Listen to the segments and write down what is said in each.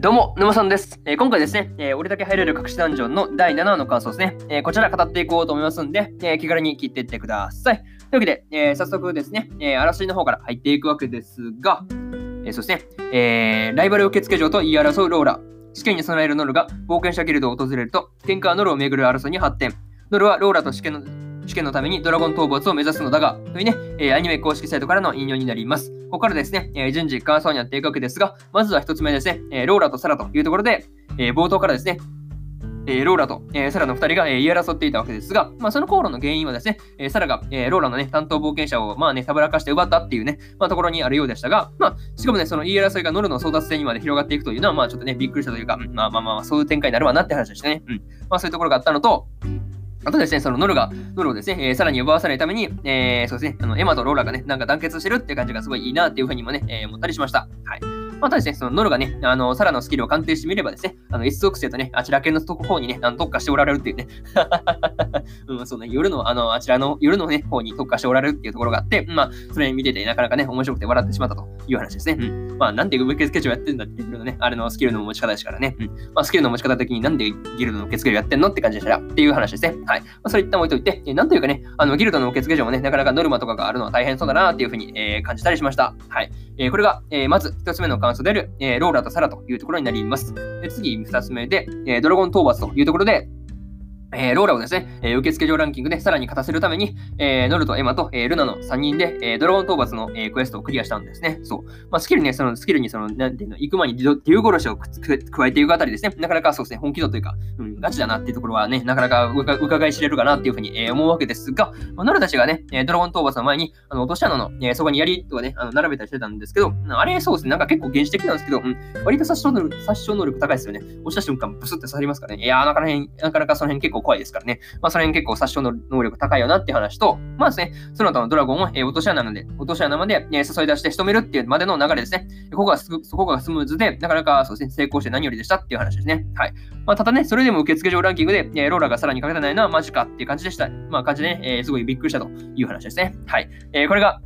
どうも、沼さんです。えー今回ですね、えー俺だけ入れる隠しダンジョンの第7話の感想ですね。えーこちら語っていこうと思いますんで、え気軽に聞いていってください。というわけで、え早速ですね、えー、嵐の方から入っていくわけですが、えそうですね、えライバル受付嬢と言い争うローラ。試験に備えるノルが冒険者ギルドを訪れると、喧嘩はノルを巡る争いに発展。ノルはローラと試験の試験のためにドラゴン討伐を目指すのだが、というね、えアニメ公式サイトからの引用になります。ここからですね、え順次感想になっていくわけですが、まずは一つ目ですね、えローラとサラというところで、え冒頭からですね、えローラと、えーサラの2人が、え言い争っていたわけですが、まあ、その口論の原因はですね、えーサラが、えローラの、ね、担当冒険者を、まあね、たぶらかして奪ったっていうね、まあ、ところにあるようでしたが、まあ、しかもね、その言い争いがノルの争奪戦にまで広がっていくというのは、まあ、ちょっとね、びっくりしたというか、まあまあまあ、そういう展開になるわなって話でしたね。うん。まあ、そういうところがあったのと、あとですね、そのノルが、ノルをですね、えーさらに奪わさないために、えーそうですね、あのエマとローラがね、なんか団結してるっていう感じがすごいいいなっていうふうにもね、えー思ったりしました。はい。まあたですね、そのノルがね、あの、サラのスキルを鑑定してみればですね、あの、S 属性とね、あちら系の方にね、あの特化しておられるっていうね、うん、そうね、夜の、あの、あちらの夜のね、方に特化しておられるっていうところがあって、まあ、それ見ててなかなかね、面白くて笑ってしまったという話ですね。うん。まあ、なんで受付嬢やってんだっていうのね、あれのスキルの持ち方ですからね。うん。まあ、スキルの持ち方的になんでギルドの受付嬢やってんのって感じでしたらっていう話ですね。はい。まあ、それ一旦置いといて、えなんというかね、あの、ギルドの受付嬢もね、なかなかノルマとかがあるのは大変そうだなっていうふうに、えー感じたりしました。はい。えーこれが、えーまず一つ目の感想である、えーローラとサラというところになります。で次、2つ目で、えードラゴン討伐というところで、えーローラをですね、えー受付上ランキングでさらに勝たせるために、えーノルとエマと、えールナの3人で、えードラゴン討伐の、えークエストをクリアしたんですね。そう。まあ、スキルね、そのスキルにその、なんていうの、行く前にデュデュー殺しをくく加えていくあたりですね、なかなかそうですね、本気度というか、うん、ガチだなっていうところはね、なかなかうか伺い知れるかなっていうふうに、えー思うわけですが、まあ、ノルたちがね、えードラゴン討伐の前に、あの、落とし穴の、えーそこに槍とかね、あの並べたりしてたんですけど、あれそうですね、なんか結構原始的なんですけど、うん、割と殺傷能力殺傷能力高いですよね。押した瞬間、ブスって刺さりますからね。いやー、なかなかなかなかその辺結構怖いですからね。まあ、その辺結構殺傷の能力高いよなって話と、まあですね、その後のドラゴンを、えー落とし穴まで、落とし穴まで、えー誘い出して仕留めるっていうまでの流れですね。ここがすそこがスムーズで、なかなかそうですね、成功して何よりでしたっていう話ですね。はい。まあ、ただね、それでも受付上ランキングで、えーローラがさらにかけてないのはマジかっていう感じでした。まあ、感じでね、えーすごいびっくりしたという話ですね。はい。えーこれが、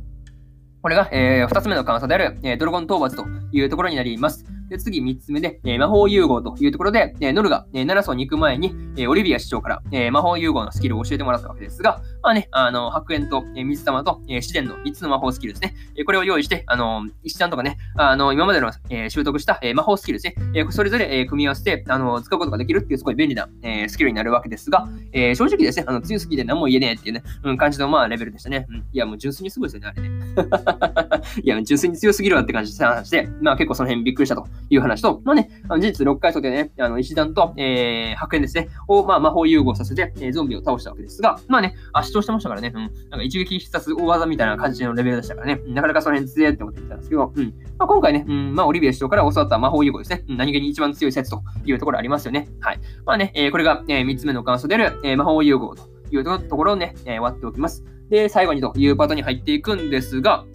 これが、え2つ目の感想である、えードラゴン討伐というところになります。で次、3つ目で、えー魔法融合というところで、えーノルが、えー、7層に行く前に、えーオリビア市長から、えー魔法融合のスキルを教えてもらったわけですが、まあね、あの、白煙と、え水玉と、えー自然の3つの魔法スキルですね。えこれを用意して、あの、石段とかね、あの、今までの、え習得した、え魔法スキルですね。えそれぞれ、え組み合わせて、あの、使うことができるっていうすごい便利な、えスキルになるわけですが、え正直ですね、あの、強すぎて何も言えねえっていうね、うん、感じの、まあ、レベルでしたね。うん、いや、もう純粋にすごいですよね、あれね。いや、純粋に強すぎるわって感じで話で、まあ結構その辺びっくりしたという話と、まあね、あの事実6回走でね、あの石段と、えー、白煙ですね、を、まあ魔法融合させて、えーゾンビを倒したわけですが、まあね、圧勝してましたからね、うん、なんか一撃必殺大技みたいな感じのレベルでしたからね、なかなかその辺強いって思ってたんですけど、うん、まあ今回ね、うん、まあオリビア首長から教わった魔法融合ですね、何気に一番強い説というところありますよね。はい。まあね、えーこれが、え3つ目の感想である、えー魔法融合というところをね、えー割っておきます。で、最後にというパートに入っていくんですが、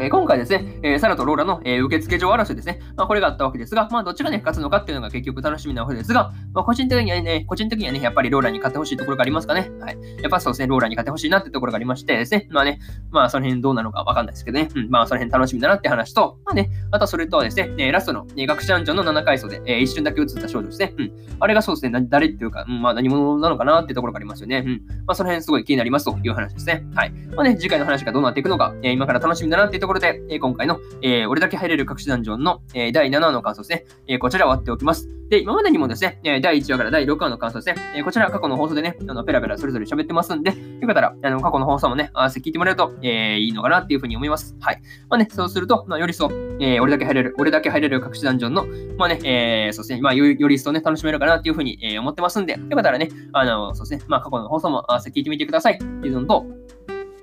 え今回ですね、えーサラとローラの、え受付上争いですね。まあ、これがあったわけですが、まあ、どっちがね、勝つのかっていうのが結局楽しみなわけですが、まあ、個人的にはね、個人的にはね、やっぱりローラに勝ってほしいところがありますかね。はい。やっぱそうですね、ローラに勝ってほしいなってところがありましてですね、まあね、まあ、その辺どうなのかわかんないですけどね、うん、まあ、その辺楽しみだなって話と、まあね、あとそれとはですね、えラストの、え学者安城の7階層で、え一瞬だけ映った少女ですね。うん。あれがそうですね、誰っていうか、うん、まあ、何者なのかなってところがありますよね。うん。まあ、その辺すごい気になりますという話ですね。はい。まあね、次回の話がどうなっていくのか、え今から楽しみだなっていうところで、えー今回の、えー俺だけ入れる隠しダンジョンの、えー第7話の感想ですね。えーこちらを割っておきます。で、今までにもですね、え第1話から第6話の感想ですね。えーこちら過去の放送でね、あのペラペラそれぞれ喋ってますんで、よかったら、あの過去の放送もね、合わせて聞いてもらえると、えーいいのかなっていうふうに思います。はい。まあね、そうすると、まあ、よりそう、えー俺だけ入れる、俺だけ入れる隠しダンジョンの、まあね、えーそうですね、まあよりより一層ね、楽しめるかなっていうふうに、えー思ってますんで、よかったらね、あの、そうですね、まあ過去の放送も合わせて聞いてみてくださいっていうのと、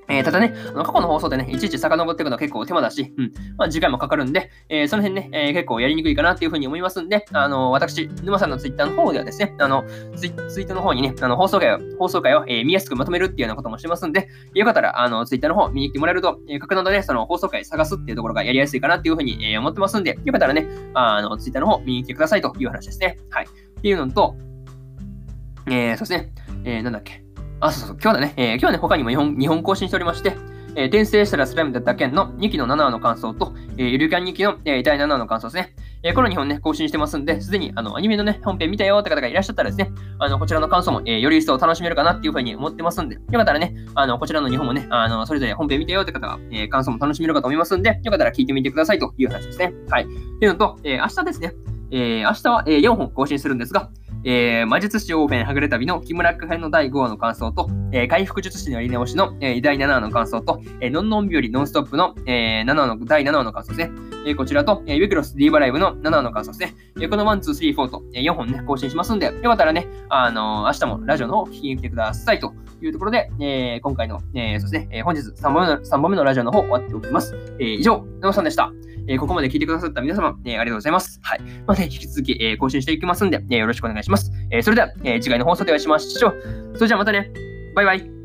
えーただね、あの過去の放送でね、いちいち遡っていくのは結構手間だし、うん、まあ時間もかかるんで、えーその辺ね、えー結構やりにくいかなっていうふうに思いますんで、あの私、沼さんのツイッターの方ではですね、あの、ツイツイートの方にね、あの放送回を、放送回を、えー見やすくまとめるっていうようなこともしてますんで、よかったら、あの、ツイッターの方見に来てもらえると、えー、各などでその放送回探すっていうところがやりやすいかなっていうふうに、えー思ってますんで、よかったらね、あの、ツイッターの方見に来てくださいという話ですね。はい。っていうのと、えー、そうですね、えー、なんだっけ。あ、そうそう、今日だね、えー今日はね、他にも日本、日本更新しておりまして、えー転生したらスライムだった件の2期の7話の感想と、えーゆるキャン2期の、えー第7話の感想ですね。えー、この2本ね、更新してますんで、すでにあのアニメのね、本編見たよって方がいらっしゃったらですね、あのこちらの感想も、えー、より一層楽しめるかなっていうふうに思ってますんで、よかったらね、あのこちらの2本もね、あのそれぞれ本編見たよって方が、えー、感想も楽しめるかと思いますんで、よかったら聞いてみてくださいという話ですね。はい。っていうのと、えー、明日ですね、えー、明日は、えー、4本更新するんですが、えー、魔術師オーフェンはぐれ旅の木村区編の第5話の感想と、えー、回復術師のやり直しの、えー、第7話の感想と、えー、ノンノン日和ノンストップの、えー、7話の第7話の感想ですね。えー、こちらと、えー、ウィクロスディーバライブの7話の感想ですね。えー、この1、2、3、4と、えー、4本ね、更新しますんで、よかったらね、あのー、明日もラジオの方聞きに来てくださいというところで、えー、今回の、えー、そうですね、え、本日3本目の ,3 本目のラジオの方終わっておきます。えー、以上、野さんでした。え、ここまで聞いてくださった皆様、え、ありがとうございます。はい。まあね、引き続き、え、更新していきますんで、え、よろしくお願いします。え、それでは、え、次回の放送でお会いしましょう。それじゃあまたね。バイバイ。